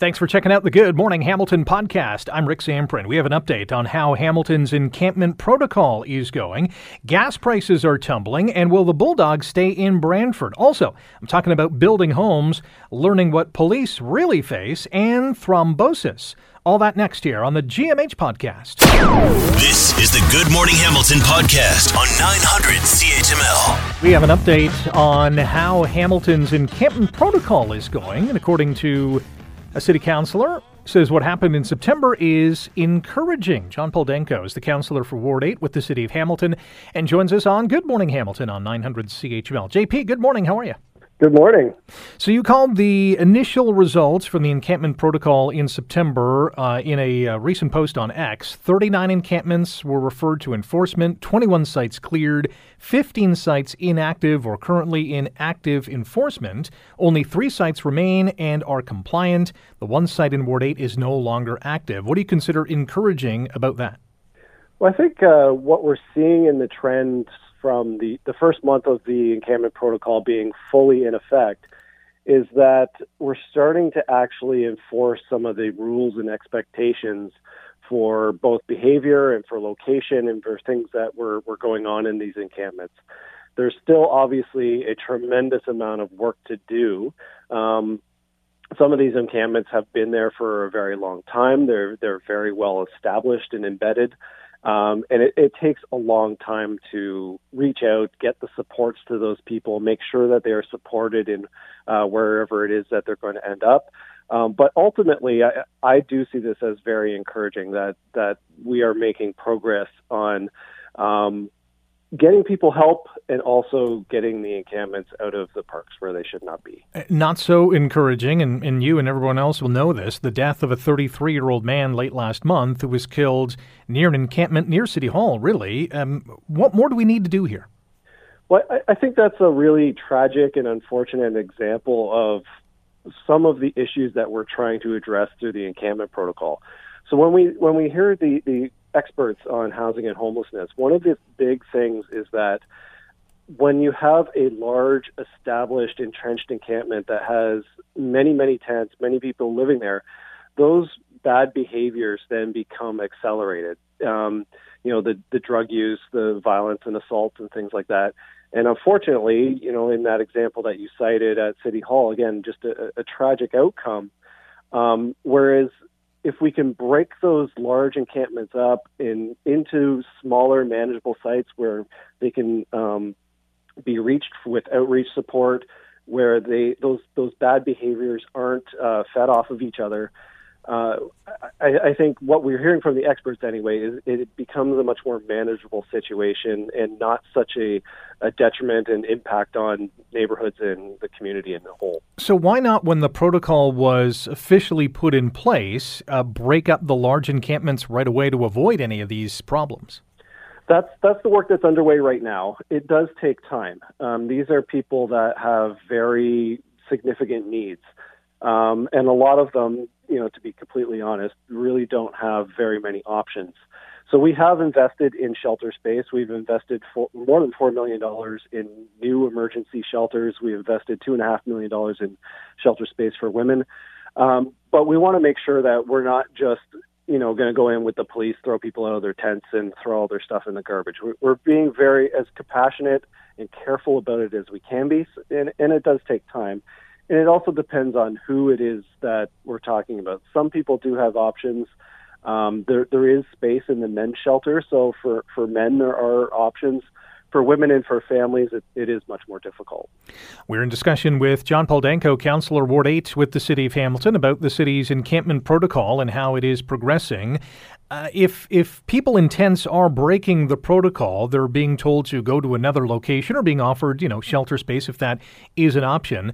Thanks for checking out the Good Morning Hamilton podcast. I'm Rick Samprin. We have an update on how Hamilton's encampment protocol is going. Gas prices are tumbling, and will the Bulldogs stay in Brantford? Also, I'm talking about building homes, learning what police really face, and thrombosis. All that next year on the GMH podcast. This is the Good Morning Hamilton podcast on 900 CHML. We have an update on how Hamilton's encampment protocol is going, and according to a city councillor says what happened in September is encouraging. John Paul Danko is the councillor for Ward 8 with the city of Hamilton and joins us on Good Morning Hamilton on 900 CHML. JP, good morning. How are you? Good morning. So you called the initial results from the encampment protocol in September uh, in a uh, recent post on X. 39 encampments were referred to enforcement, 21 sites cleared, 15 sites inactive or currently in active enforcement. Only three sites remain and are compliant. The one site in Ward 8 is no longer active. What do you consider encouraging about that? Well, I think uh, what we're seeing in the trend from the, the first month of the encampment protocol being fully in effect is that we're starting to actually enforce some of the rules and expectations for both behavior and for location and for things that were, were going on in these encampments. There's still obviously a tremendous amount of work to do. Um, some of these encampments have been there for a very long time. They're they're very well established and embedded. Um, and it, it takes a long time to reach out, get the supports to those people, make sure that they are supported in uh, wherever it is that they're going to end up. Um, but ultimately, I, I do see this as very encouraging that that we are making progress on um, getting people help and also getting the encampments out of the parks where they should not be. Uh, not so encouraging, and, and you and everyone else will know this the death of a 33 year old man late last month who was killed near an encampment near City Hall, really. Um, what more do we need to do here? Well, I, I think that's a really tragic and unfortunate example of some of the issues that we're trying to address through the encampment protocol. So when we when we hear the, the experts on housing and homelessness, one of the big things is that when you have a large, established, entrenched encampment that has many, many tents, many people living there, those bad behaviors then become accelerated. Um, you know, the, the drug use, the violence and assault and things like that. And unfortunately, you know, in that example that you cited at City Hall, again, just a, a tragic outcome. Um, whereas if we can break those large encampments up in into smaller, manageable sites where they can um, be reached with outreach support, where they those those bad behaviors aren't uh, fed off of each other, uh, I, I, think what we're hearing from the experts anyway is it becomes a much more manageable situation and not such a, a detriment and impact on neighborhoods and the community in the whole. So why not, when the protocol was officially put in place, uh, break up the large encampments right away to avoid any of these problems? That's that's the work that's underway right now. It does take time. Um, these are people that have very significant needs. Um, and a lot of them, you know, to be completely honest, really don't have very many options. So we have invested in shelter space. We've invested more than four million dollars in new emergency shelters. We invested two and a half million dollars in shelter space for women. Um, but we want to make sure that we're not just, you know, going to go in with the police, throw people out of their tents, and throw all their stuff in the garbage. We're, we're being very as compassionate and careful about it as we can be, and, and it does take time. And it also depends on who it is that we're talking about. Some people do have options. Um, there, there is space in the men's shelter, so for, for men there are options. For women and for families, it, it is much more difficult. We're in discussion with John Paul Danko, Councillor Ward 8 with the City of Hamilton, about the city's encampment protocol and how it is progressing. Uh, if if people in tents are breaking the protocol, they're being told to go to another location or being offered, you know, shelter space if that is an option.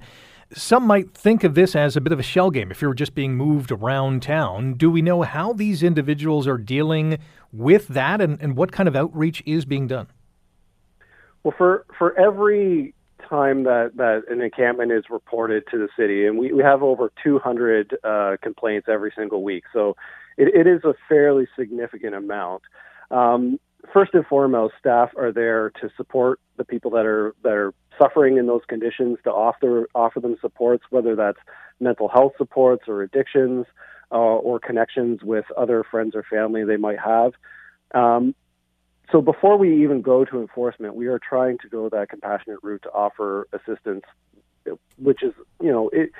Some might think of this as a bit of a shell game if you're just being moved around town. Do we know how these individuals are dealing with that and, and what kind of outreach is being done? Well, for, for every time that, that an encampment is reported to the city, and we, we have over 200 uh, complaints every single week, so it, it is a fairly significant amount. Um, first and foremost, staff are there to support the people that are that are suffering in those conditions to offer offer them supports, whether that's mental health supports or addictions uh, or connections with other friends or family they might have. Um, so before we even go to enforcement, we are trying to go that compassionate route to offer assistance, which is you know it,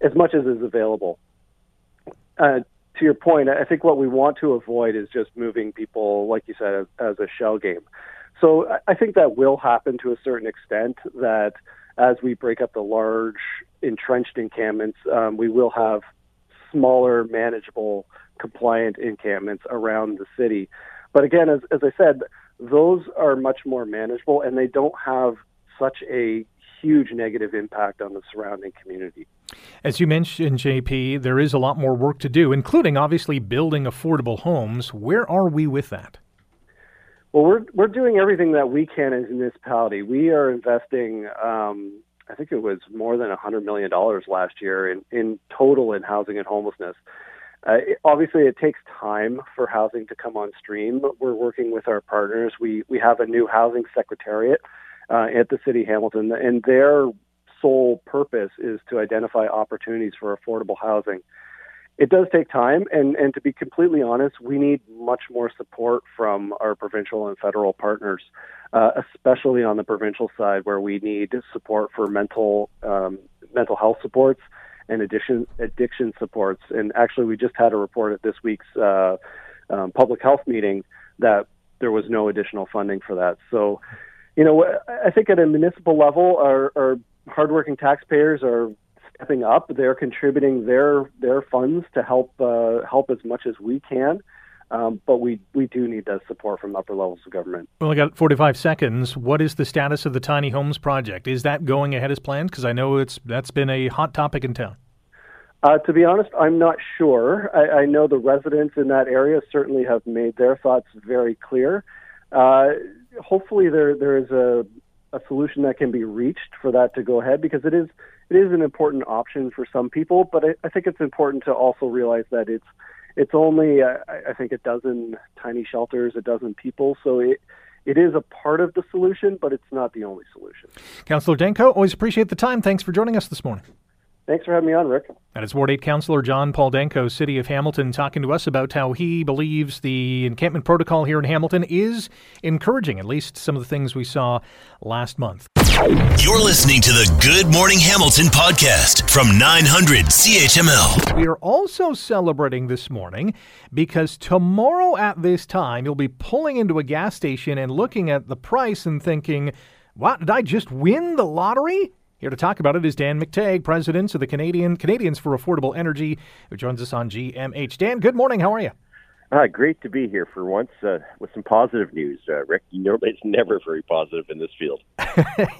as much as is available. Uh, to your point, I think what we want to avoid is just moving people, like you said, as, as a shell game. So I think that will happen to a certain extent. That as we break up the large entrenched encampments, um, we will have smaller, manageable, compliant encampments around the city. But again, as, as I said, those are much more manageable and they don't have such a huge negative impact on the surrounding community. As you mentioned, JP, there is a lot more work to do, including obviously building affordable homes. Where are we with that? Well, we're we're doing everything that we can as a municipality. We are investing. Um, I think it was more than $100 million last year in, in total in housing and homelessness. Uh, it, obviously, it takes time for housing to come on stream. but We're working with our partners. We we have a new housing secretariat uh, at the city of Hamilton, and their sole purpose is to identify opportunities for affordable housing. It does take time, and, and to be completely honest, we need much more support from our provincial and federal partners, uh, especially on the provincial side, where we need support for mental um, mental health supports and addiction addiction supports. And actually, we just had a report at this week's uh, um, public health meeting that there was no additional funding for that. So, you know, I think at a municipal level, our, our hardworking taxpayers are stepping up. They're contributing their their funds to help uh, help as much as we can. Um, but we, we do need that support from upper levels of government. Well, I got 45 seconds. What is the status of the tiny homes project? Is that going ahead as planned? Because I know it's that's been a hot topic in town. Uh, to be honest, I'm not sure. I, I, know the residents in that area certainly have made their thoughts very clear. Uh, hopefully, there there is a, a solution that can be reached for that to go ahead because it is it is an important option for some people. But I, I think it's important to also realize that it's it's only uh, I think a dozen tiny shelters, a dozen people, so it it is a part of the solution, but it's not the only solution. Councillor Danko, always appreciate the time. Thanks for joining us this morning. Thanks for having me on, Rick. That is Ward 8 Councillor John Paul Danko, City of Hamilton, talking to us about how he believes the encampment protocol here in Hamilton is encouraging, at least some of the things we saw last month. You're listening to the Good Morning Hamilton podcast from 900 CHML. We are also celebrating this morning because tomorrow at this time, you'll be pulling into a gas station and looking at the price and thinking, what, did I just win the lottery? Here to talk about it is Dan McTeague, president of the Canadian Canadians for Affordable Energy, who joins us on GMH. Dan, good morning. How are you? Uh, great to be here for once uh, with some positive news, uh, Rick. You know it's never very positive in this field.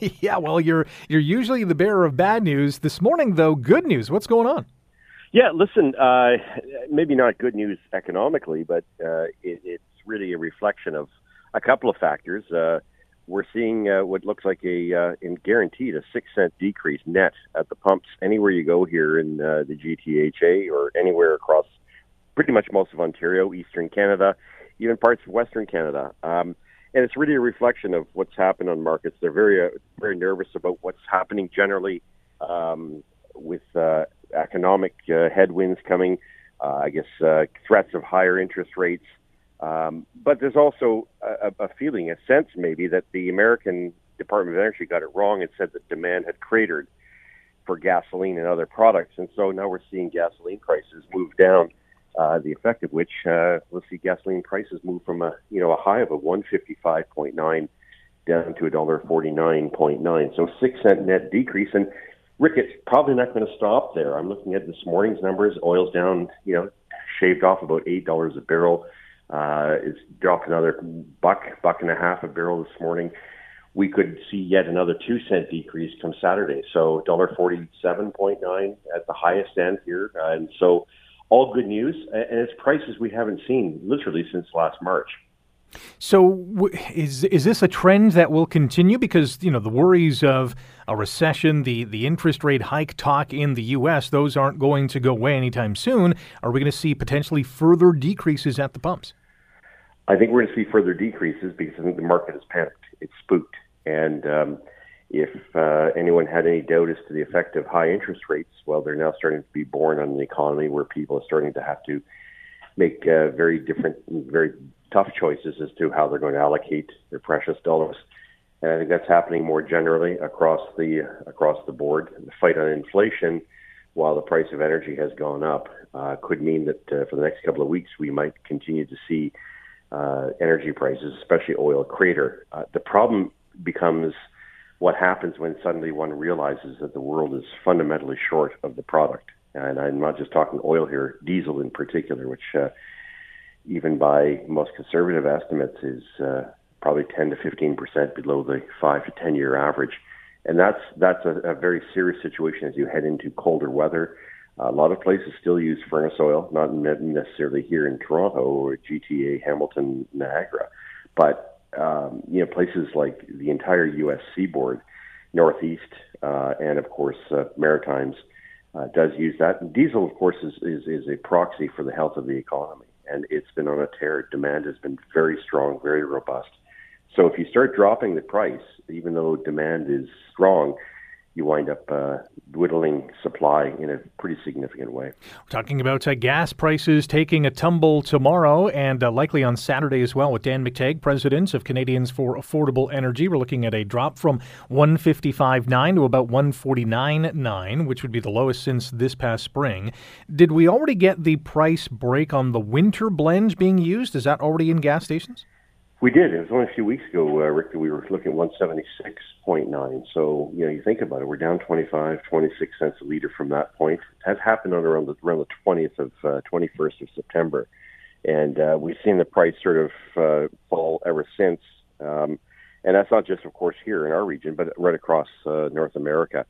yeah, well, you're you're usually the bearer of bad news. This morning, though, good news. What's going on? Yeah, listen, uh, maybe not good news economically, but uh, it, it's really a reflection of a couple of factors. We're seeing uh, what looks like a uh, in guaranteed a six cent decrease net at the pumps anywhere you go here in uh, the GTHA or anywhere across pretty much most of Ontario, Eastern Canada, even parts of Western Canada. Um, and it's really a reflection of what's happened on markets. They're very uh, very nervous about what's happening generally um, with uh, economic uh, headwinds coming. Uh, I guess uh, threats of higher interest rates. Um, but there's also a, a feeling, a sense maybe, that the American Department of Energy got it wrong and said that demand had cratered for gasoline and other products. And so now we're seeing gasoline prices move down. Uh, the effect of which uh, we'll see gasoline prices move from a you know a high of a 155.9 down to a dollar 49.9. So six cent net decrease. And Rick, it's probably not going to stop there. I'm looking at this morning's numbers. Oil's down, you know, shaved off about eight dollars a barrel uh, is dropped another buck, buck and a half a barrel this morning. We could see yet another two cent decrease come Saturday. So dollar forty seven point nine at the highest end here, uh, and so all good news. And it's prices we haven't seen literally since last March. So is is this a trend that will continue? Because you know the worries of a recession, the the interest rate hike talk in the U.S. Those aren't going to go away anytime soon. Are we going to see potentially further decreases at the pumps? I think we're going to see further decreases because I think the market is panicked. It's spooked, and um, if uh, anyone had any doubt as to the effect of high interest rates, well, they're now starting to be borne on the economy where people are starting to have to make uh, very different, very tough choices as to how they're going to allocate their precious dollars. And I think that's happening more generally across the across the board. The fight on inflation, while the price of energy has gone up, uh, could mean that uh, for the next couple of weeks we might continue to see uh, energy prices, especially oil, crater. Uh, the problem becomes what happens when suddenly one realizes that the world is fundamentally short of the product. And I'm not just talking oil here, diesel in particular, which uh, even by most conservative estimates is uh, probably 10 to 15 percent below the five to 10 year average. And that's that's a, a very serious situation as you head into colder weather. A lot of places still use furnace oil, not necessarily here in Toronto or GTA, Hamilton, Niagara, but um, you know, places like the entire U.S. seaboard, Northeast, uh, and of course uh, Maritimes uh, does use that. diesel, of course, is, is is a proxy for the health of the economy, and it's been on a tear. Demand has been very strong, very robust. So if you start dropping the price, even though demand is strong, you wind up uh, dwindling supply in a pretty significant way. We're talking about uh, gas prices taking a tumble tomorrow and uh, likely on Saturday as well with Dan McTeague, president of Canadians for Affordable Energy. We're looking at a drop from 155.9 to about 149.9, which would be the lowest since this past spring. Did we already get the price break on the winter blend being used? Is that already in gas stations? We did. It was only a few weeks ago, uh, Rick, that we were looking at 176.9. So, you know, you think about it, we're down 25, 26 cents a liter from that point. It has happened on around the, around the 20th of, uh, 21st of September. And uh, we've seen the price sort of uh, fall ever since. Um, and that's not just, of course, here in our region, but right across uh, North America.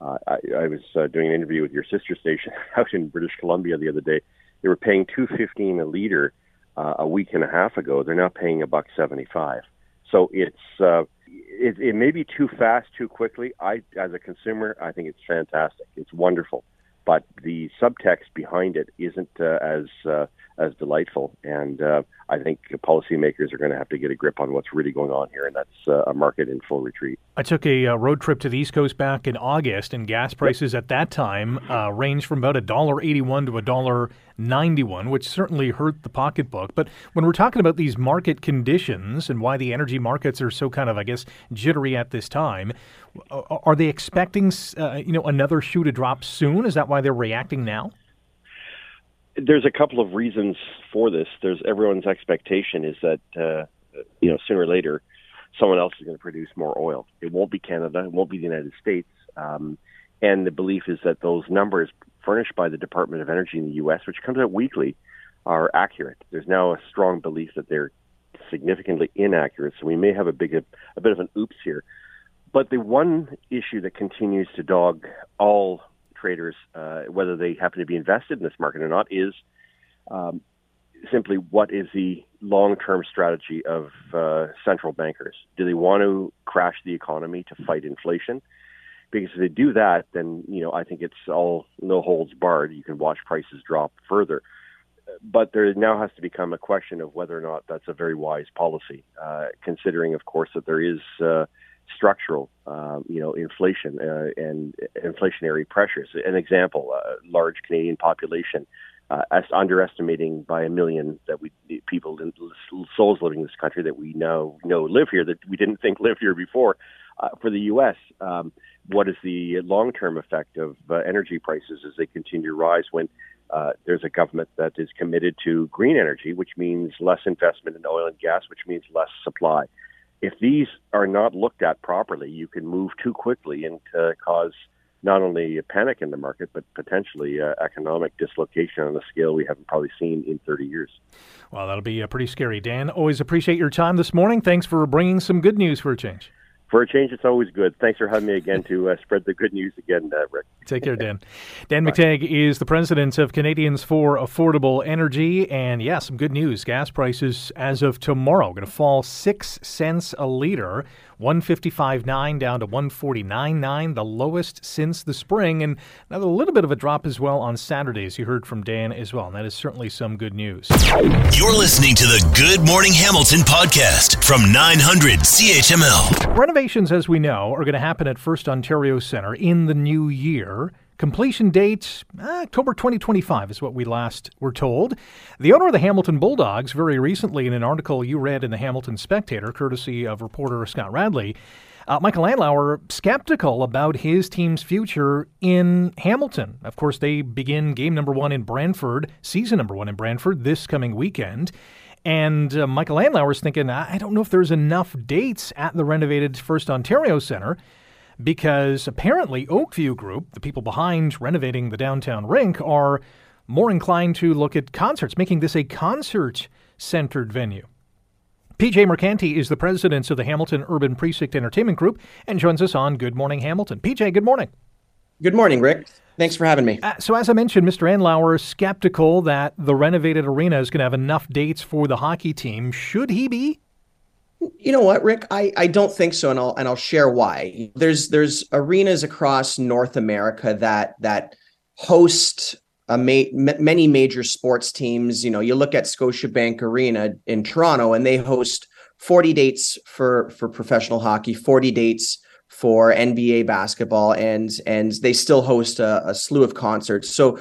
Uh, I, I was uh, doing an interview with your sister station out in British Columbia the other day. They were paying 215 a liter uh, a week and a half ago. They're now paying a buck seventy-five. So it's uh, it, it may be too fast, too quickly. I, as a consumer, I think it's fantastic. It's wonderful, but the subtext behind it isn't uh, as uh, as delightful. And uh, I think policymakers are going to have to get a grip on what's really going on here, and that's uh, a market in full retreat. I took a uh, road trip to the East Coast back in August, and gas prices yep. at that time uh, ranged from about a dollar eighty-one to a dollar ninety-one, which certainly hurt the pocketbook. But when we're talking about these market conditions and why the energy markets are so kind of, I guess, jittery at this time, are they expecting, uh, you know, another shoe to drop soon? Is that why they're reacting now? there's a couple of reasons for this. There's everyone's expectation is that uh, you know sooner or later someone else is going to produce more oil. It won't be Canada. It won't be the United States. Um, and the belief is that those numbers furnished by the Department of Energy in the U.S., which comes out weekly, are accurate. There's now a strong belief that they're significantly inaccurate. So we may have a big a, a bit of an oops here. But the one issue that continues to dog all traders, uh, whether they happen to be invested in this market or not, is um, simply what is the long-term strategy of uh, central bankers? Do they want to crash the economy to fight inflation? Because if they do that, then you know I think it's all no holds barred. You can watch prices drop further. But there now has to become a question of whether or not that's a very wise policy, uh, considering, of course, that there is uh, structural, uh, you know, inflation uh, and inflationary pressures. An example: a large Canadian population, uh, underestimating by a million that we people souls living in this country that we now know live here that we didn't think lived here before. Uh, for the U.S., um, what is the long-term effect of uh, energy prices as they continue to rise when uh, there's a government that is committed to green energy, which means less investment in oil and gas, which means less supply if these are not looked at properly, you can move too quickly and uh, cause not only a panic in the market, but potentially uh, economic dislocation on a scale we haven't probably seen in 30 years. Well, that'll be uh, pretty scary. Dan, always appreciate your time this morning. Thanks for bringing some good news for a change for a change, it's always good. Thanks for having me again to uh, spread the good news again, uh, Rick. Take care, Dan. Dan McTeague is the president of Canadians for Affordable Energy. And yeah, some good news. Gas prices as of tomorrow going to fall six cents a liter, 155.9 down to 149.9, the lowest since the spring. And another little bit of a drop as well on Saturdays. You heard from Dan as well, and that is certainly some good news. You're listening to the Good Morning Hamilton podcast from 900 CHML. Renovations, as we know, are going to happen at FirstOntario Centre in the new year. Completion date uh, October 2025 is what we last were told. The owner of the Hamilton Bulldogs, very recently in an article you read in the Hamilton Spectator, courtesy of reporter Scott Radley, uh, Michael Andlauer skeptical about his team's future in Hamilton. Of course, they begin game number one in Brantford, season number one in Brantford this coming weekend. And uh, Michael is thinking, I don't know if there's enough dates at the renovated FirstOntario Centre because apparently Oakview Group, the people behind renovating the downtown rink, are more inclined to look at concerts, making this a concert centered venue. PJ Mercanti is the president of the Hamilton Urban Precinct Entertainment Group and joins us on Good Morning Hamilton. PJ, good morning. Good morning, Rick. Thanks for having me. Uh, so, as I mentioned, Mr. Andlauer is skeptical that the renovated arena is going to have enough dates for the hockey team. Should he be? You know what, Rick? I, I don't think so, and I'll and I'll share why. There's there's arenas across North America that that host a ma- many major sports teams. You know, you look at Scotiabank Arena in Toronto, and they host 40 dates for for professional hockey, 40 dates for NBA basketball, and and they still host a, a slew of concerts. So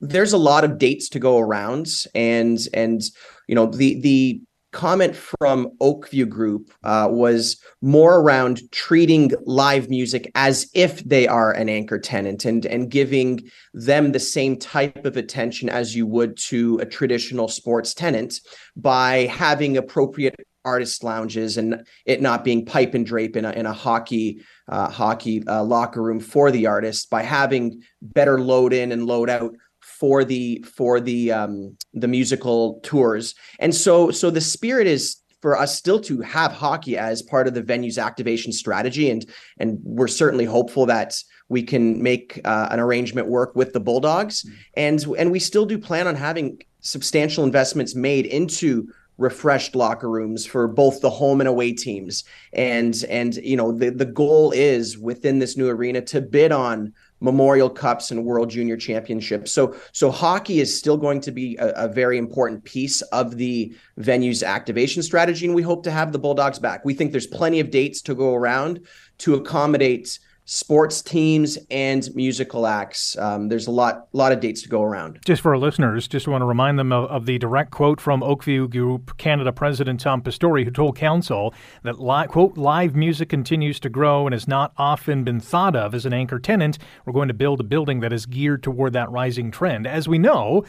there's a lot of dates to go around, and and you know the the comment from Oakview Group uh, was more around treating live music as if they are an anchor tenant and and giving them the same type of attention as you would to a traditional sports tenant by having appropriate artist lounges and it not being pipe and drape in a, in a hockey uh, hockey uh, locker room for the artist by having better load in and load out for the for the um, the musical tours. And so so the spirit is for us still to have hockey as part of the venue's activation strategy. And and we're certainly hopeful that we can make uh, an arrangement work with the bulldogs. And and we still do plan on having substantial investments made into refreshed locker rooms for both the home and away teams. And and you know the the goal is within this new arena to bid on Memorial Cups and World Junior Championships. So, so hockey is still going to be a, a, very important piece of the venue's activation strategy, and we hope to have the Bulldogs back. We think there's plenty of dates to go around to accommodate sports teams and musical acts. Um, there's a lot, lot of dates to go around. Just for our listeners, just want to remind them of, of, the direct quote from Oakview Group Canada President Tom Pastore, who told Council that li- quote live music continues to grow and has not often been thought of as an anchor tenant. We're going to build a building that is geared toward that rising trend. As we know.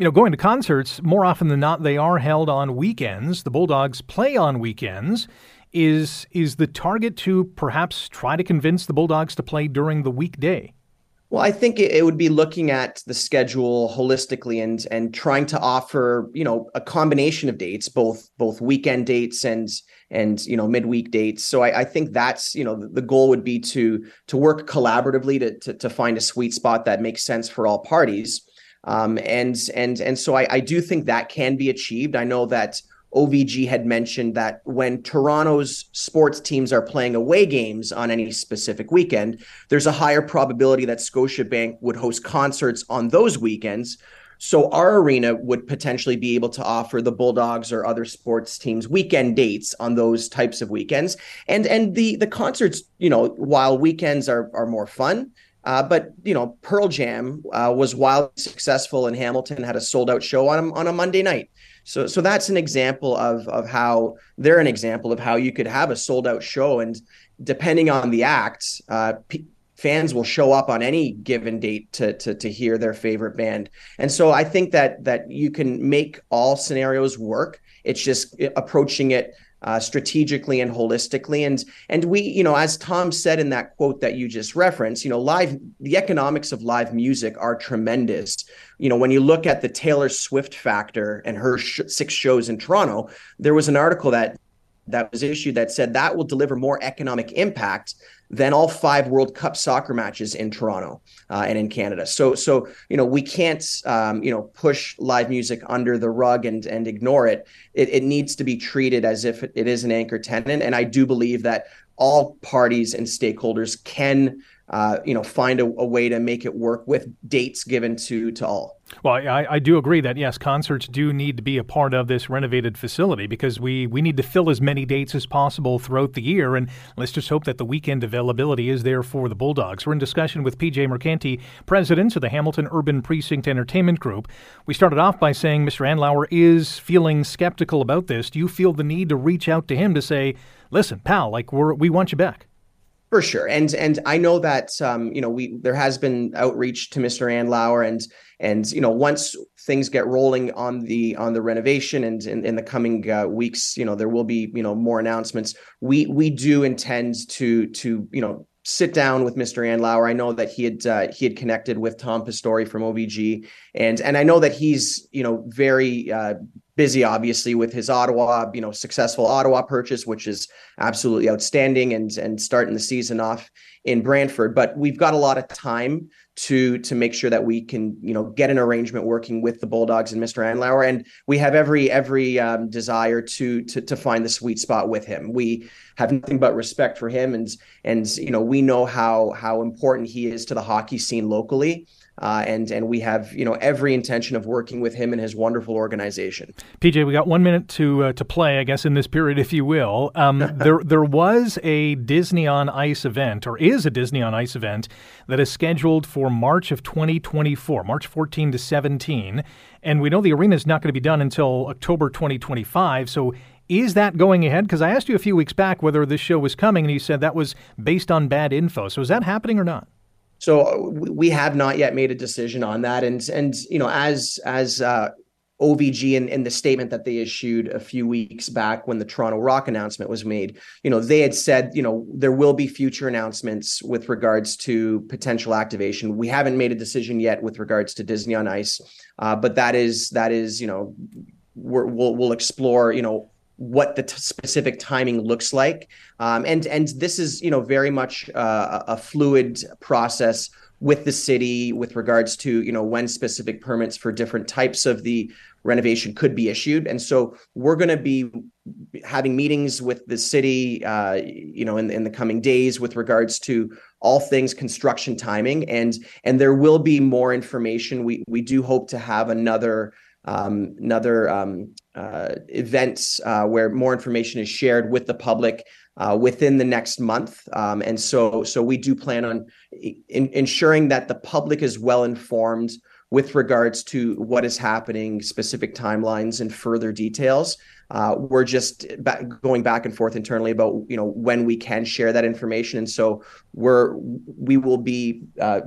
You know, going to concerts, more often than not, they are held on weekends. The Bulldogs play on weekends is is the target to perhaps try to convince the Bulldogs to play during the weekday? Well, I think it, would be looking at the schedule holistically and and trying to offer, you know, a combination of dates, both both weekend dates and and you know midweek dates. So I, I think that's you know the, goal would be to to work collaboratively to, to to find a sweet spot that makes sense for all parties. Um, and and and so I, I do think that can be achieved. I know that OVG had mentioned that when Toronto's sports teams are playing away games on any specific weekend, there's a higher probability that Scotiabank would host concerts on those weekends. So our arena would potentially be able to offer the Bulldogs or other sports teams weekend dates on those types of weekends. And and the the concerts, you know, while weekends are are more fun, uh, but you know, Pearl Jam uh, was wildly successful in Hamilton, had a sold out show on on a Monday night. So so that's an example of of how they're an example of how you could have a sold out show, and depending on the act, uh, p- fans will show up on any given date to, to to hear their favorite band. And so I think that that you can make all scenarios work. It's just approaching it uh, strategically and holistically. And and we, you know, as Tom said in that quote that you just referenced, you know, live the economics of live music are tremendous. You know, when you look at the Taylor Swift factor and her sh- six shows in Toronto, there was an article that that was issued that said that will deliver more economic impact than all five World Cup soccer matches in Toronto uh, and in Canada. So, so you know, we can't um, you know push live music under the rug and and ignore it. It, it needs to be treated as if it is an anchor tenant, and I do believe that all parties and stakeholders can uh, you know find a, a, way to make it work with dates given to to all. Well, I, I do agree that yes, concerts do need to be a part of this renovated facility because we we need to fill as many dates as possible throughout the year, and let's just hope that the weekend availability is there for the Bulldogs. We're in discussion with PJ Mercanti, president of the Hamilton Urban Precinct Entertainment Group. We started off by saying Mr. Andlauer is feeling skeptical about this. Do you feel the need to reach out to him to say, "Listen, pal, like we're, we want you back"? For sure, and and I know that um, you know we there has been outreach to Mr. Andlauer, and and you know once things get rolling on the on the renovation, and in, the coming uh, weeks, you know there will be you know more announcements. We we do intend to to you know sit down with Mr. Andlauer. I know that he had uh, he had connected with Tom Pastore from OVG, and and I know that he's you know very uh, busy, obviously, with his Ottawa, you know, successful Ottawa purchase, which is absolutely outstanding, and and starting the season off in Brantford. But we've got a lot of time to to make sure that we can, you know, get an arrangement working with the Bulldogs and Mr. Andlauer, and we have every every um, desire to to to find the sweet spot with him. We have nothing but respect for him, and and you know, we know how how important he is to the hockey scene locally uh, and and we have you know every intention of working with him and his wonderful organization. PJ, we got one minute to uh, to play, I guess, in this period, if you will. Um, there there was a Disney on Ice event, or is a Disney on Ice event that is scheduled for March of 2024, March 14 to 17, and we know the arena is not going to be done until October 2025. So is that going ahead? Because I asked you a few weeks back whether this show was coming, and you said that was based on bad info. So is that happening or not? So uh, we have not yet made a decision on that, and and you know as as uh, OVG and the statement that they issued a few weeks back when the Toronto Rock announcement was made, you know they had said you know there will be future announcements with regards to potential activation. We haven't made a decision yet with regards to Disney on Ice, uh, but that is that is you know we will we'll explore you know what the t- specific timing looks like. Um, and and this is you know very much uh, a fluid process with the city with regards to you know when specific permits for different types of the renovation could be issued. And so we're going to be having meetings with the city uh, you know in, in the coming days with regards to all things construction timing. And and there will be more information. We we do hope to have another um, another um, uh, events uh, where more information is shared with the public uh, within the next month. Um, and so, so we do plan on in, ensuring that the public is well informed with regards to what is happening, specific timelines, and further details. Uh, we're just going back and forth internally about you know when we can share that information, and so we're we will be uh,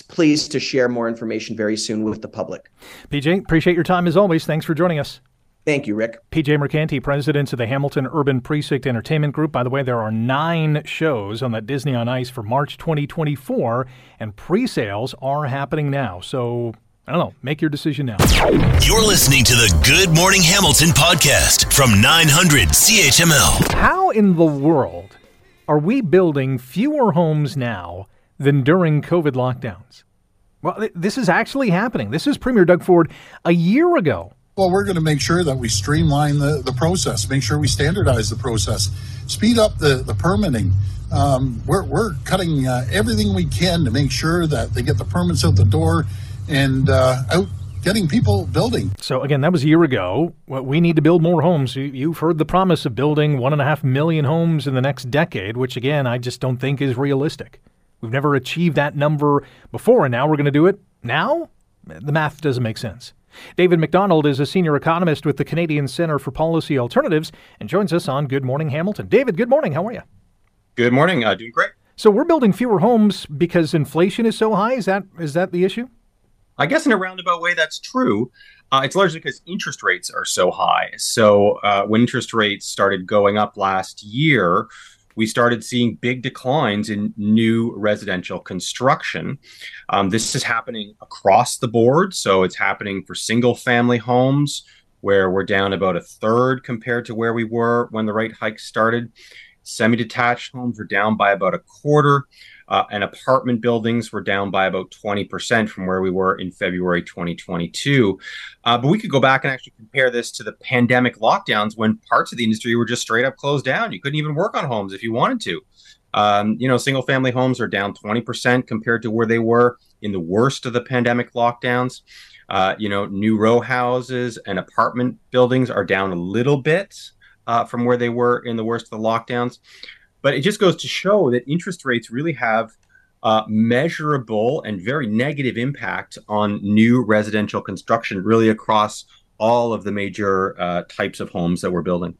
pleased to share more information very soon with the public. PJ, appreciate your time as always. Thanks for joining us. Thank you, Rick. PJ Mercanti, president of the Hamilton Urban Precinct Entertainment Group. By the way, there are nine shows on that Disney on Ice for March 2024, and pre sales are happening now. So I don't know. Make your decision now. You're listening to the Good Morning Hamilton podcast from 900 CHML. How in the world are we building fewer homes now than during COVID lockdowns? Well, this is actually happening. This is Premier Doug Ford a year ago well, we're going to make sure that we streamline the, the process, make sure we standardize the process, speed up the, the permitting. Um, we're, we're cutting uh, everything we can to make sure that they get the permits out the door and uh, out getting people building. So again, that was a year ago. We need to build more homes. You've heard the promise of building one and a half million homes in the next decade, which again, I just don't think is realistic. We've never achieved that number before, and now we're going to do it now? The math doesn't make sense. David Macdonald is a senior economist with the Canadian Centre for Policy Alternatives and joins us on Good Morning Hamilton. David, good morning. How are you? Good morning. Uh, doing great. So we're building fewer homes because inflation is so high. Is that is that the issue? I guess in a roundabout way, that's true. Uh, it's largely because interest rates are so high. So uh, when interest rates started going up last year, we started seeing big declines in new residential construction. Um, this is happening across the board. So it's happening for single family homes, where we're down about a third compared to where we were when the rate hike started. Semi detached homes are down by about a quarter, uh, and apartment buildings were down by about 20% from where we were in February 2022. Uh, but we could go back and actually compare this to the pandemic lockdowns when parts of the industry were just straight up closed down. You couldn't even work on homes if you wanted to. Um, you know, single family homes are down 20% compared to where they were in the worst of the pandemic lockdowns. Uh, you know, new row houses and apartment buildings are down a little bit uh, from where they were in the worst of the lockdowns. But it just goes to show that interest rates really have uh, measurable and very negative impact on new residential construction, really across all of the major uh, types of homes that we're building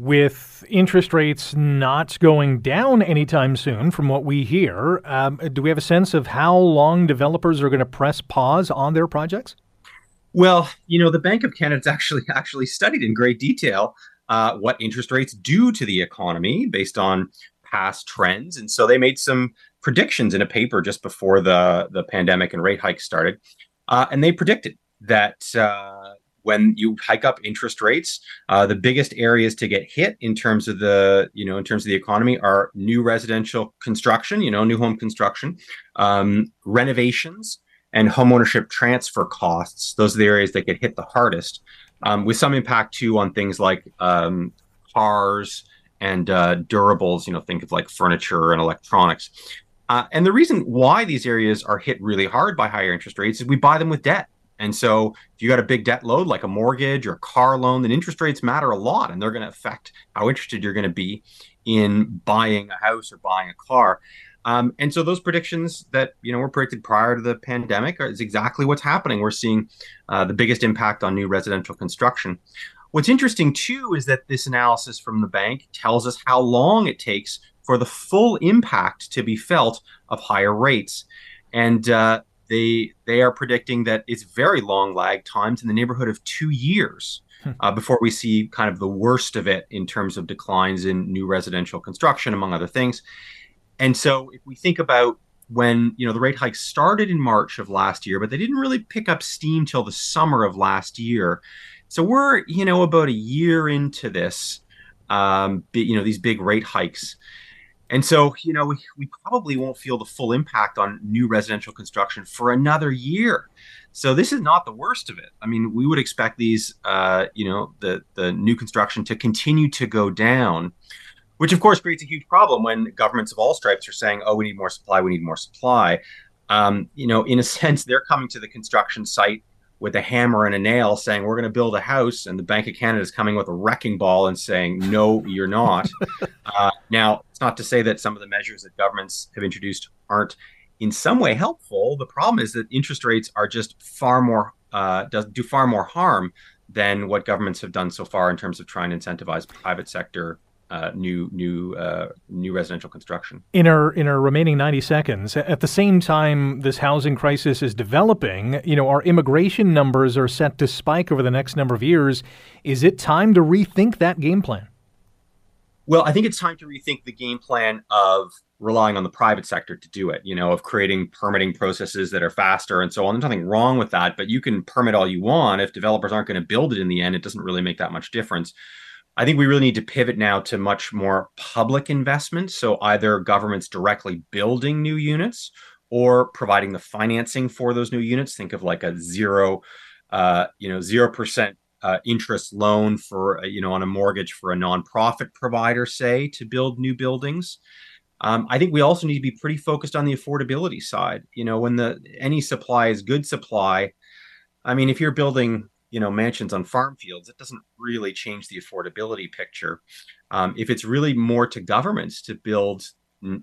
with interest rates not going down anytime soon, from what we hear, um, do we have a sense of how long developers are going to press pause on their projects? Well, you know, the Bank of Canada's actually actually studied in great detail uh, what interest rates do to the economy based on past trends, and so they made some predictions in a paper just before the the pandemic and rate hike started, uh, and they predicted that uh, when you hike up interest rates, uh, the biggest areas to get hit in terms of the you know in terms of the economy are new residential construction, you know, new home construction, um, renovations, and homeownership transfer costs. Those are the areas that get hit the hardest, um, with some impact too on things like um, cars and uh, durables. You know, think of like furniture and electronics. Uh, and the reason why these areas are hit really hard by higher interest rates is we buy them with debt. And so if you got a big debt load like a mortgage or a car loan, then interest rates matter a lot and they're going to affect how interested you're going to be in buying a house or buying a car. Um, and so those predictions that you know were predicted prior to the pandemic are, is exactly what's happening. We're seeing uh, the biggest impact on new residential construction. What's interesting too is that this analysis from the bank tells us how long it takes for the full impact to be felt of higher rates. And uh, they they are predicting that it's very long lag times in the neighborhood of two years hmm. uh, before we see kind of the worst of it in terms of declines in new residential construction, among other things. And so, if we think about when you know the rate hike started in March of last year, but they didn't really pick up steam till the summer of last year. So we're you know about a year into this, um, you know these big rate hikes. And so, you know, we, we probably won't feel the full impact on new residential construction for another year. So this is not the worst of it. I mean, we would expect these, uh, you know, the the new construction to continue to go down, which of course creates a huge problem when governments of all stripes are saying, "Oh, we need more supply. We need more supply." Um, you know, in a sense, they're coming to the construction site with a hammer and a nail saying we're going to build a house and the bank of canada is coming with a wrecking ball and saying no you're not uh, now it's not to say that some of the measures that governments have introduced aren't in some way helpful the problem is that interest rates are just far more uh, does do far more harm than what governments have done so far in terms of trying to incentivize private sector uh, new new uh, new residential construction. In our in our remaining ninety seconds, at the same time this housing crisis is developing, you know, our immigration numbers are set to spike over the next number of years. Is it time to rethink that game plan? Well, I think it's time to rethink the game plan of relying on the private sector to do it, you know, of creating permitting processes that are faster and so on. There's nothing wrong with that, but you can permit all you want. If developers aren't going to build it in the end, it doesn't really make that much difference. I think we really need to pivot now to much more public investment. So either governments directly building new units or providing the financing for those new units. Think of like a zero, uh, you know, zero percent uh, interest loan for uh, you know on a mortgage for a nonprofit provider, say, to build new buildings. Um, I think we also need to be pretty focused on the affordability side. You know, when the any supply is good supply. I mean, if you're building you know mansions on farm fields it doesn't really change the affordability picture. Um, if it's really more to governments to build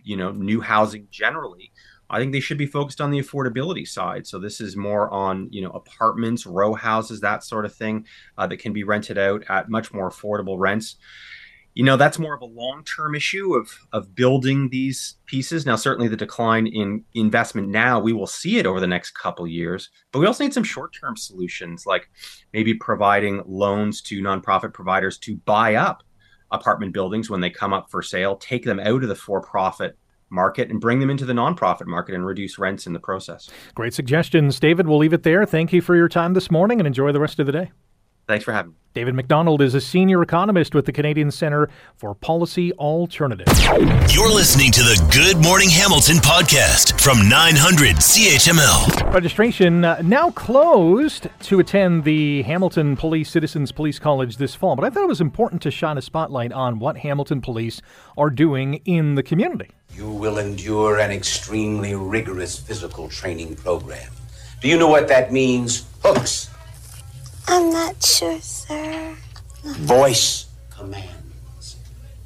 you know new housing generally i think they should be focused on the affordability side. So this is more on you know apartments row houses that sort of thing uh, that can be rented out at much more affordable rents you know that's more of a long-term issue of of building these pieces. Now certainly the decline in investment now we will see it over the next couple years but we also need some short-term solutions like maybe providing loans to nonprofit providers to buy up apartment buildings when they come up for sale take them out of the for-profit market and bring them into the nonprofit market and reduce rents in the process. Great suggestions. David we'll leave it there. Thank you for your time this morning and enjoy the rest of the day Thanks for having me. David Macdonald is a senior economist with the Canadian Centre for Policy Alternatives. You're listening to the Good Morning Hamilton podcast from 900 CHML. Registration uh, now closed to attend the Hamilton Police Citizens Police College this fall, but I thought it was important to shine a spotlight on what Hamilton Police are doing in the community. You will endure an extremely rigorous physical training program. Do you know what that means? Hooks. I'm not sure, sir. Voice commands.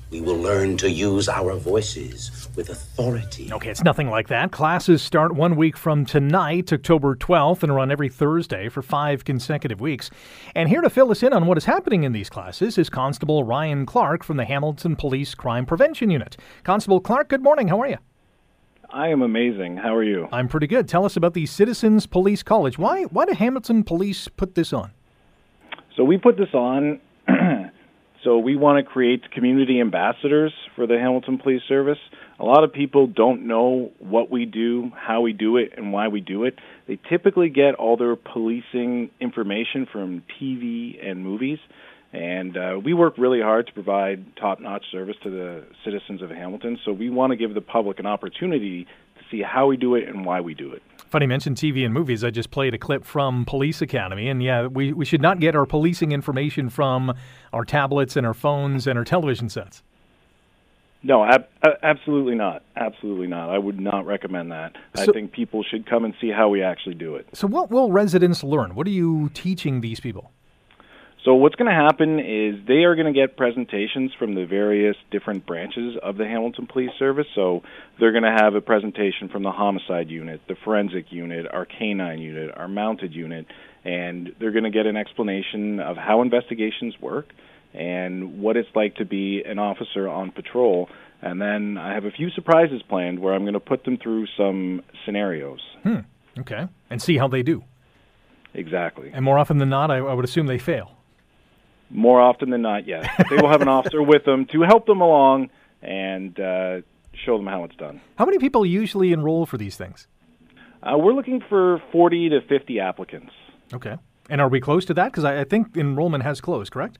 We will learn to use our voices with authority. Okay, it's nothing like that. Classes start one week from tonight, October 12th, and run every Thursday for five consecutive weeks. And here to fill us in on what is happening in these classes is Constable Ryan Clark from the Hamilton Police Crime Prevention Unit. Constable Clark, good morning. How are you? I am amazing. How are you? I'm pretty good. Tell us about the Citizens Police College. Why why did Hamilton Police put this on? So we put this on. so we want to create community ambassadors for the Hamilton Police Service. A lot of people don't know what we do, how we do it, and why we do it. They typically get all their policing information from TV and movies. And uh, we work really hard to provide top notch service to the citizens of Hamilton. So we want to give the public an opportunity to see how we do it and why we do it. Funny mention TV and movies. I just played a clip from Police Academy, and yeah, we, we should not get our policing information from our tablets and our phones and our television sets. No, ab- absolutely not. Absolutely not. I would not recommend that. So, I think people should come and see how we actually do it. So, what will residents learn? What are you teaching these people? So what's going to happen is they are going to get presentations from the various different branches of the Hamilton Police Service. So they're going to have a presentation from the homicide unit, the forensic unit, our canine unit, our mounted unit, and they're going to get an explanation of how investigations work and what it's like to be an officer on patrol. And then I have a few surprises planned where I'm going to put them through some scenarios. Hmm. Okay. And see how they do. Exactly. And more often than not, I, I would assume they fail. More often than not, yes. They will have an officer with them to help them along and uh, show them how it's done. How many people usually enroll for these things? Uh, we're looking for 40 to 50 applicants. Okay. And are we close to that? Because I, I, think enrollment has closed, correct?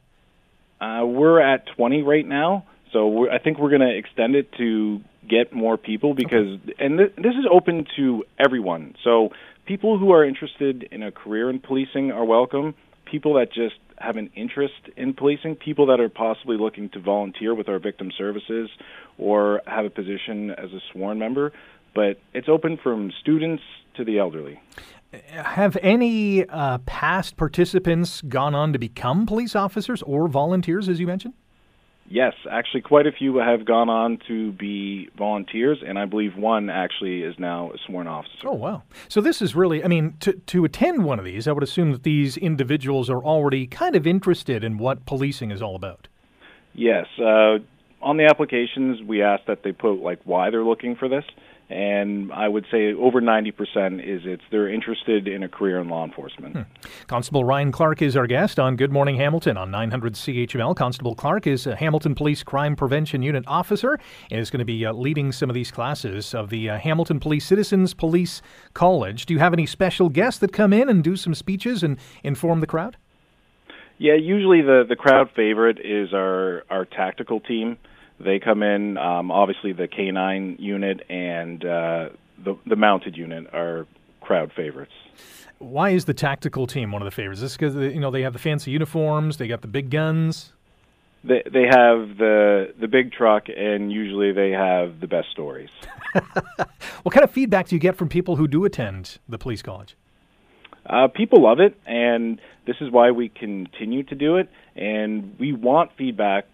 Uh, we're at 20 right now. So I think we're going to extend it to get more people because, okay. and th- this is open to everyone. So people who are interested in a career in policing are welcome. People that just have an interest in policing, people that are possibly looking to volunteer with our victim services or have a position as a sworn member. But it's open from students to the elderly. Have any uh, past participants gone on to become police officers or volunteers, as you mentioned? Yes, actually, quite a few have gone on to be volunteers, and I believe one actually is now a sworn officer. Oh, wow. So, this is really, I mean, to, to attend one of these, I would assume that these individuals are already kind of interested in what policing is all about. Yes. Uh, on the applications, we ask that they put, like, why they're looking for this and I would say over 90% is it's they're interested in a career in law enforcement. Hmm. Constable Ryan Clark is our guest on Good Morning Hamilton on 900 CHML. Constable Clark is a Hamilton Police Crime Prevention Unit officer and is going to be uh, leading some of these classes of the uh, Hamilton Police Citizens Police College. Do you have any special guests that come in and do some speeches and inform the crowd? Yeah, usually the the crowd favorite is our our tactical team. They come in. Um, obviously, the K9 unit and uh, the the mounted unit are crowd favorites. Why is the tactical team one of the favorites? Is this because you know they have the fancy uniforms, they got the big guns. They they have the the big truck, and usually they have the best stories. what kind of feedback do you get from people who do attend the police college? Uh, people love it, and this is why we continue to do it. And we want feedback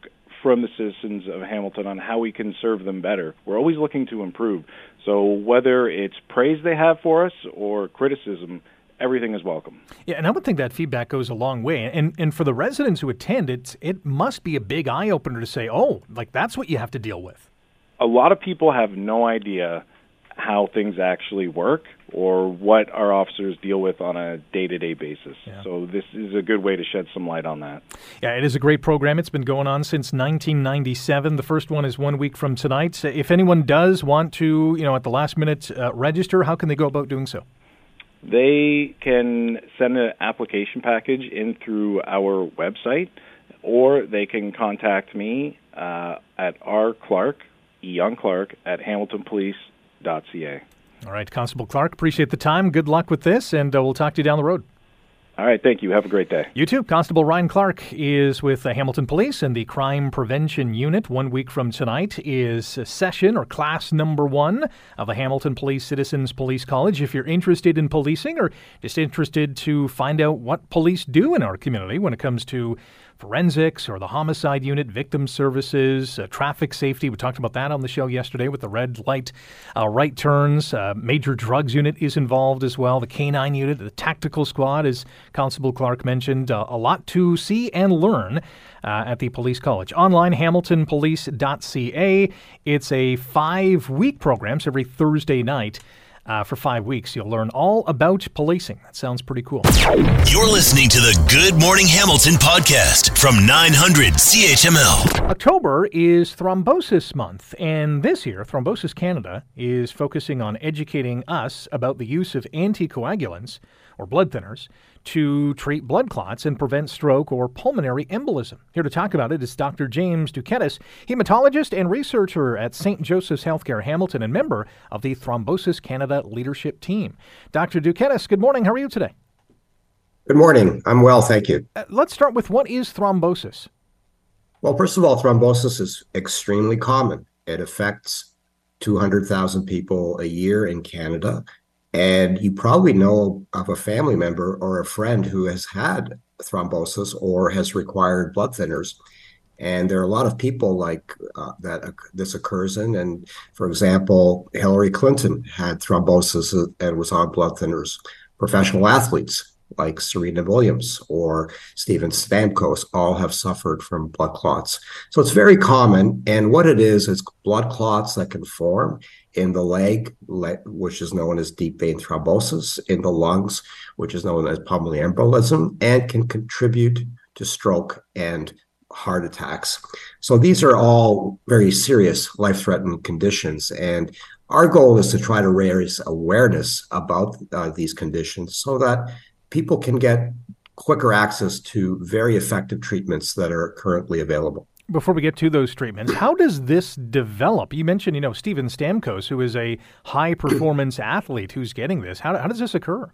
from the citizens of Hamilton on how we can serve them better. We're always looking to improve. So whether it's praise they have for us or criticism, everything is welcome. Yeah, and I would think that feedback goes a long way. And and for the residents who attend, it it must be a big eye opener to say, oh, like that's what you have to deal with. A lot of people have no idea how things actually work or what our officers deal with on a day-to-day basis. Yeah. So this is a good way to shed some light on that. Yeah, it is a great program. It's been going on since 1997. The first one is one week from tonight. So If anyone does want to, you know, at the last minute uh, register, how can they go about doing so? they can send an application package in through our website, or they can contact me uh, at R. Clark, E. Young Clark, at hamiltonpolice.ca. All right, Constable Clark, appreciate the time. Good luck with this, and uh, we'll talk to you down the road. All right, thank you. Have a great day. You too. Constable Ryan Clark is with the Hamilton Police and the Crime Prevention Unit. One week from tonight is session or class number one of the Hamilton Police Citizens Police College. If you're interested in policing or just interested to find out what police do in our community when it comes to forensics or the homicide unit, victim services, uh, traffic safety. We talked about that on the show yesterday with the red light, uh, right turns. Uh, major drugs unit is involved as well. The canine unit, the tactical squad, as Constable Clark mentioned. Uh, a lot to see and learn. Uh, at the police college. Online, hamiltonpolice.ca. It's a five week program, so every Thursday night uh, for five weeks. You'll learn all about policing. That sounds pretty cool. You're listening to the Good Morning Hamilton podcast from 900 CHML. October is Thrombosis Month, and this year, Thrombosis Canada is focusing on educating us about the use of anticoagulants or blood thinners to treat blood clots and prevent stroke or pulmonary embolism. Here to talk about it is Dr. James Douketis, hematologist and researcher at St. Joseph's Healthcare Hamilton and member of the Thrombosis Canada leadership team. Dr. Douketis, good morning. How are you today? Good morning. I'm well, thank you. Uh, let's start with what is thrombosis? Well, first of all, thrombosis is extremely common. It affects 200,000 people a year in Canada and you probably know of a family member or a friend who has had thrombosis or has required blood thinners. And there are a lot of people like uh, that uh, this occurs in. And for example, Hillary Clinton had thrombosis and was on blood thinners. Professional athletes like Serena Williams or Steven Stamkos all have suffered from blood clots. So it's very common. And what it is, is blood clots that can form in the leg, which is known as deep vein thrombosis, in the lungs, which is known as pulmonary embolism, and can contribute to stroke and heart attacks. So these are all very serious life threatening conditions. And our goal is to try to raise awareness about uh, these conditions so that people can get quicker access to very effective treatments that are currently available. Before we get to those treatments, how does this develop? You mentioned, you know, Steven Stamkos, who is a high performance athlete who's getting this. How, how does this occur?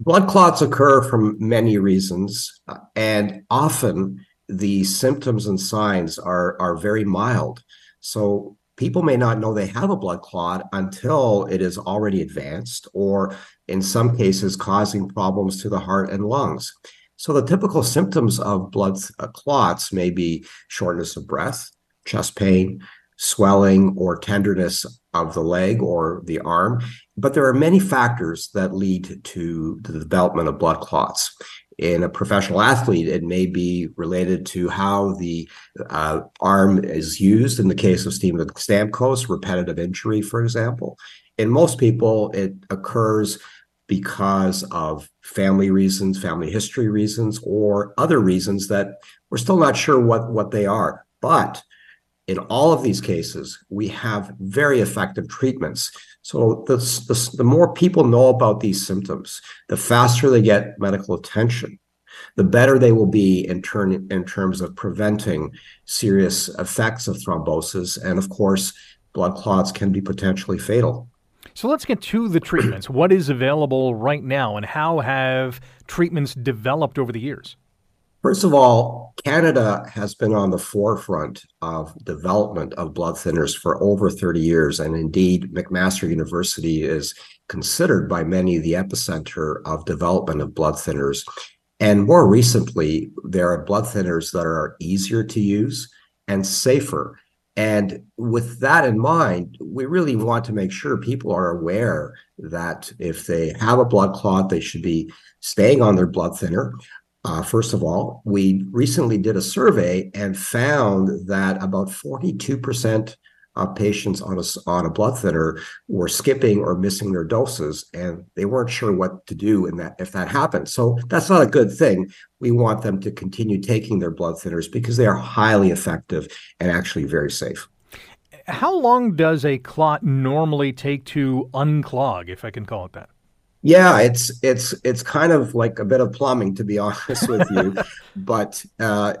Blood clots occur from many reasons, uh, and often the symptoms and signs are, are very mild. So people may not know they have a blood clot until it is already advanced or in some cases causing problems to the heart and lungs. So the typical symptoms of blood uh, clots may be shortness of breath, chest pain, swelling or tenderness of the leg or the arm. But there are many factors that lead to the development of blood clots in a professional athlete, it may be related to how the uh, arm is used. In the case of Steven Stamkos, repetitive injury, for example. In most people, it occurs because of family reasons, family history reasons, or other reasons that we're still not sure what, what they are. But in all of these cases, we have very effective treatments. So the, the, the, more people know about these symptoms, the faster they get medical attention, the better they will be in turn in terms of preventing serious effects of thrombosis. And of course, blood clots can be potentially fatal. So let's get to the treatments. what is available right now, and how have treatments developed over the years? First of all, Canada has been on the forefront of development of blood thinners for over 30 years. And indeed, McMaster University is considered by many the epicenter of development of blood thinners. And more recently, there are blood thinners that are easier to use and safer. And with that in mind, we really want to make sure people are aware that if they have a blood clot, they should be staying on their blood thinner. Uh, first of all, we recently did a survey and found that about 42% of patients on a, on a blood thinner were skipping or missing their doses, and they weren't sure what to do in that if that happened. So that's not a good thing. We want them to continue taking their blood thinners because they are highly effective and actually very safe. How long does a clot normally take to unclog, if I can call it that? Yeah, it's it's it's kind of like a bit of plumbing, to be honest with you. but uh,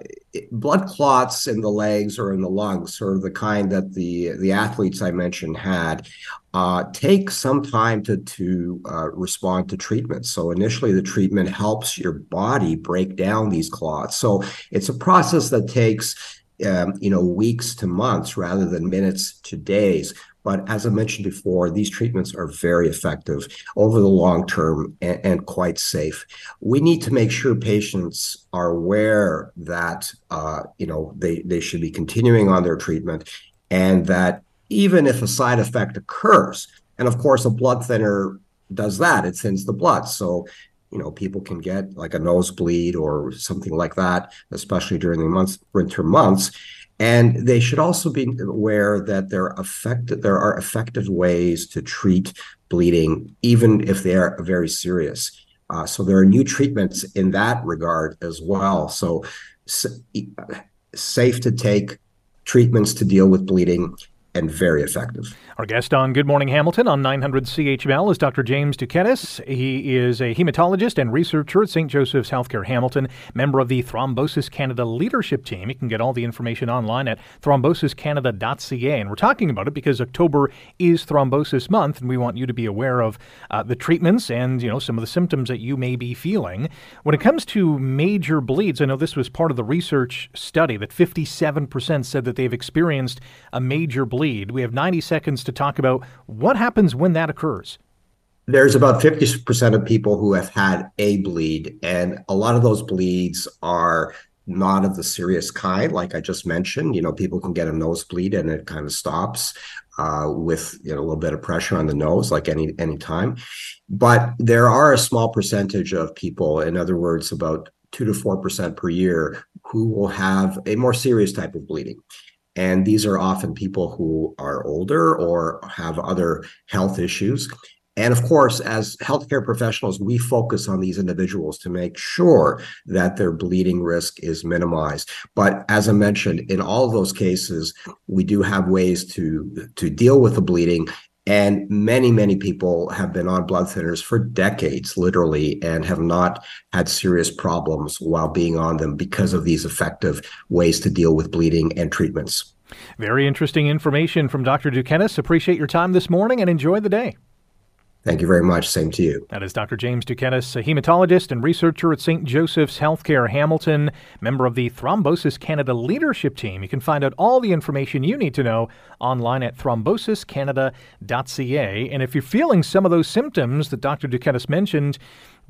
blood clots in the legs or in the lungs, or the kind that the the athletes I mentioned had, uh, take some time to to uh, respond to treatment. So initially, the treatment helps your body break down these clots. So it's a process that takes. Um, you know, weeks to months rather than minutes to days. But as I mentioned before, these treatments are very effective over the long term and, and quite safe. We need to make sure patients are aware that uh, you know they they should be continuing on their treatment, and that even if a side effect occurs, and of course a blood thinner does that, it thins the blood, so you know people can get like a nosebleed or something like that, especially during the months winter months and they should also be aware that there are effective, there are effective ways to treat bleeding, even if they are very serious. Uh, so there are new treatments in that regard as well. So safe to take treatments to deal with bleeding and very effective. Our guest on Good Morning Hamilton on 900 CHML is Dr. James Douketis. He is a hematologist and researcher at St. Joseph's Healthcare Hamilton, member of the Thrombosis Canada leadership team. You can get all the information online at thrombosiscanada.ca. And we're talking about it because October is Thrombosis Month, and we want you to be aware of uh, the treatments and you know some of the symptoms that you may be feeling. When it comes to major bleeds, I know this was part of the research study that 57% said that they've experienced a major bleed. We have 90 seconds to talk about what happens when that occurs. There's about 50% of people who have had a bleed, and a lot of those bleeds are not of the serious kind, like I just mentioned. You know, people can get a nosebleed and it kind of stops uh, with you know a little bit of pressure on the nose, like any any time. But there are a small percentage of people, in other words, about two to four percent per year, who will have a more serious type of bleeding. And these are often people who are older or have other health issues. And of course, as healthcare professionals, we focus on these individuals to make sure that their bleeding risk is minimized. But as I mentioned, in all those cases, we do have ways to, to deal with the bleeding. And many, many people have been on blood thinners for decades, literally, and have not had serious problems while being on them because of these effective ways to deal with bleeding and treatments. Very interesting information from Dr. Douketis. Appreciate your time this morning and enjoy the day. Thank you very much. Same to you. That is Dr. James Douketis, a hematologist and researcher at St. Joseph's Healthcare Hamilton, member of the Thrombosis Canada leadership team. You can find out all the information you need to know online at thrombosiscanada.ca. And if you're feeling some of those symptoms that Dr. Douketis mentioned,